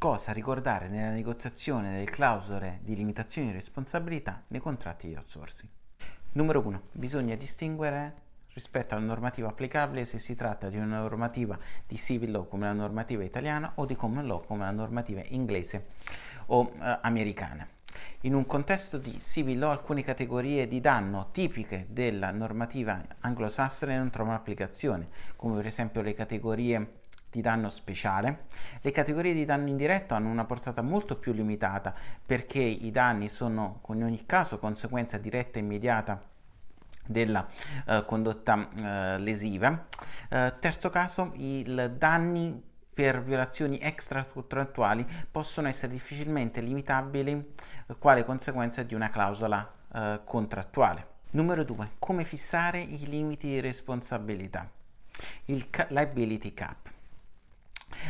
Cosa ricordare nella negoziazione delle clausole di limitazione di responsabilità nei contratti di outsourcing? Numero 1. Bisogna distinguere rispetto alla normativa applicabile se si tratta di una normativa di civil law come la normativa italiana o di common law come la normativa inglese o eh, americana. In un contesto di civil law alcune categorie di danno tipiche della normativa anglosassone non trovano applicazione, come per esempio le categorie di danno speciale. Le categorie di danno indiretto hanno una portata molto più limitata perché i danni sono in ogni caso conseguenza diretta e immediata della uh, condotta uh, lesiva. Uh, terzo caso, i danni per violazioni extracontrattuali possono essere difficilmente limitabili quale conseguenza di una clausola contrattuale. Numero 2. Come fissare i limiti di responsabilità? Il ca- liability cap.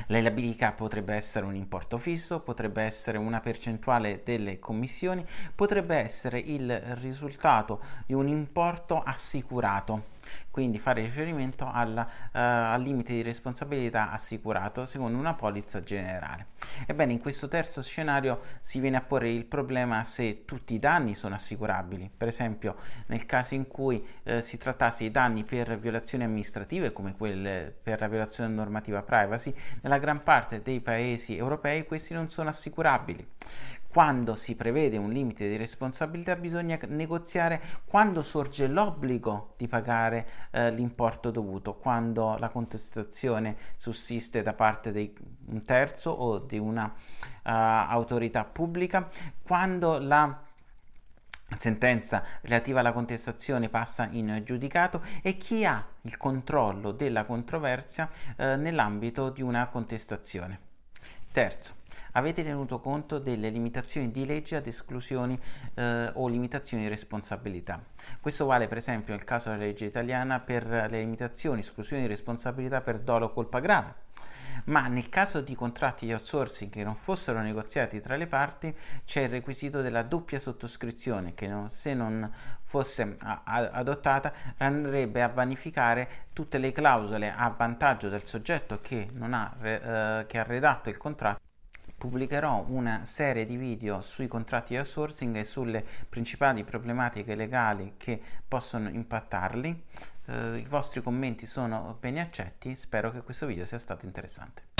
La liabilità potrebbe essere un importo fisso, potrebbe essere una percentuale delle commissioni, potrebbe essere il risultato di un importo assicurato quindi fare riferimento alla, uh, al limite di responsabilità assicurato secondo una polizza generale. Ebbene, in questo terzo scenario si viene a porre il problema se tutti i danni sono assicurabili, per esempio nel caso in cui uh, si trattasse di danni per violazioni amministrative come quelle per la violazione normativa privacy, nella gran parte dei paesi europei questi non sono assicurabili quando si prevede un limite di responsabilità bisogna negoziare quando sorge l'obbligo di pagare eh, l'importo dovuto, quando la contestazione sussiste da parte di un terzo o di una uh, autorità pubblica, quando la sentenza relativa alla contestazione passa in giudicato e chi ha il controllo della controversia eh, nell'ambito di una contestazione. Terzo, avete tenuto conto delle limitazioni di legge ad esclusioni eh, o limitazioni di responsabilità. Questo vale per esempio nel caso della legge italiana per le limitazioni, esclusioni di responsabilità per dolo o colpa grave. Ma nel caso di contratti di outsourcing che non fossero negoziati tra le parti c'è il requisito della doppia sottoscrizione che non, se non fosse a, a, adottata andrebbe a vanificare tutte le clausole a vantaggio del soggetto che, ha, eh, che ha redatto il contratto pubblicherò una serie di video sui contratti di outsourcing e sulle principali problematiche legali che possono impattarli. Eh, I vostri commenti sono ben accetti, spero che questo video sia stato interessante.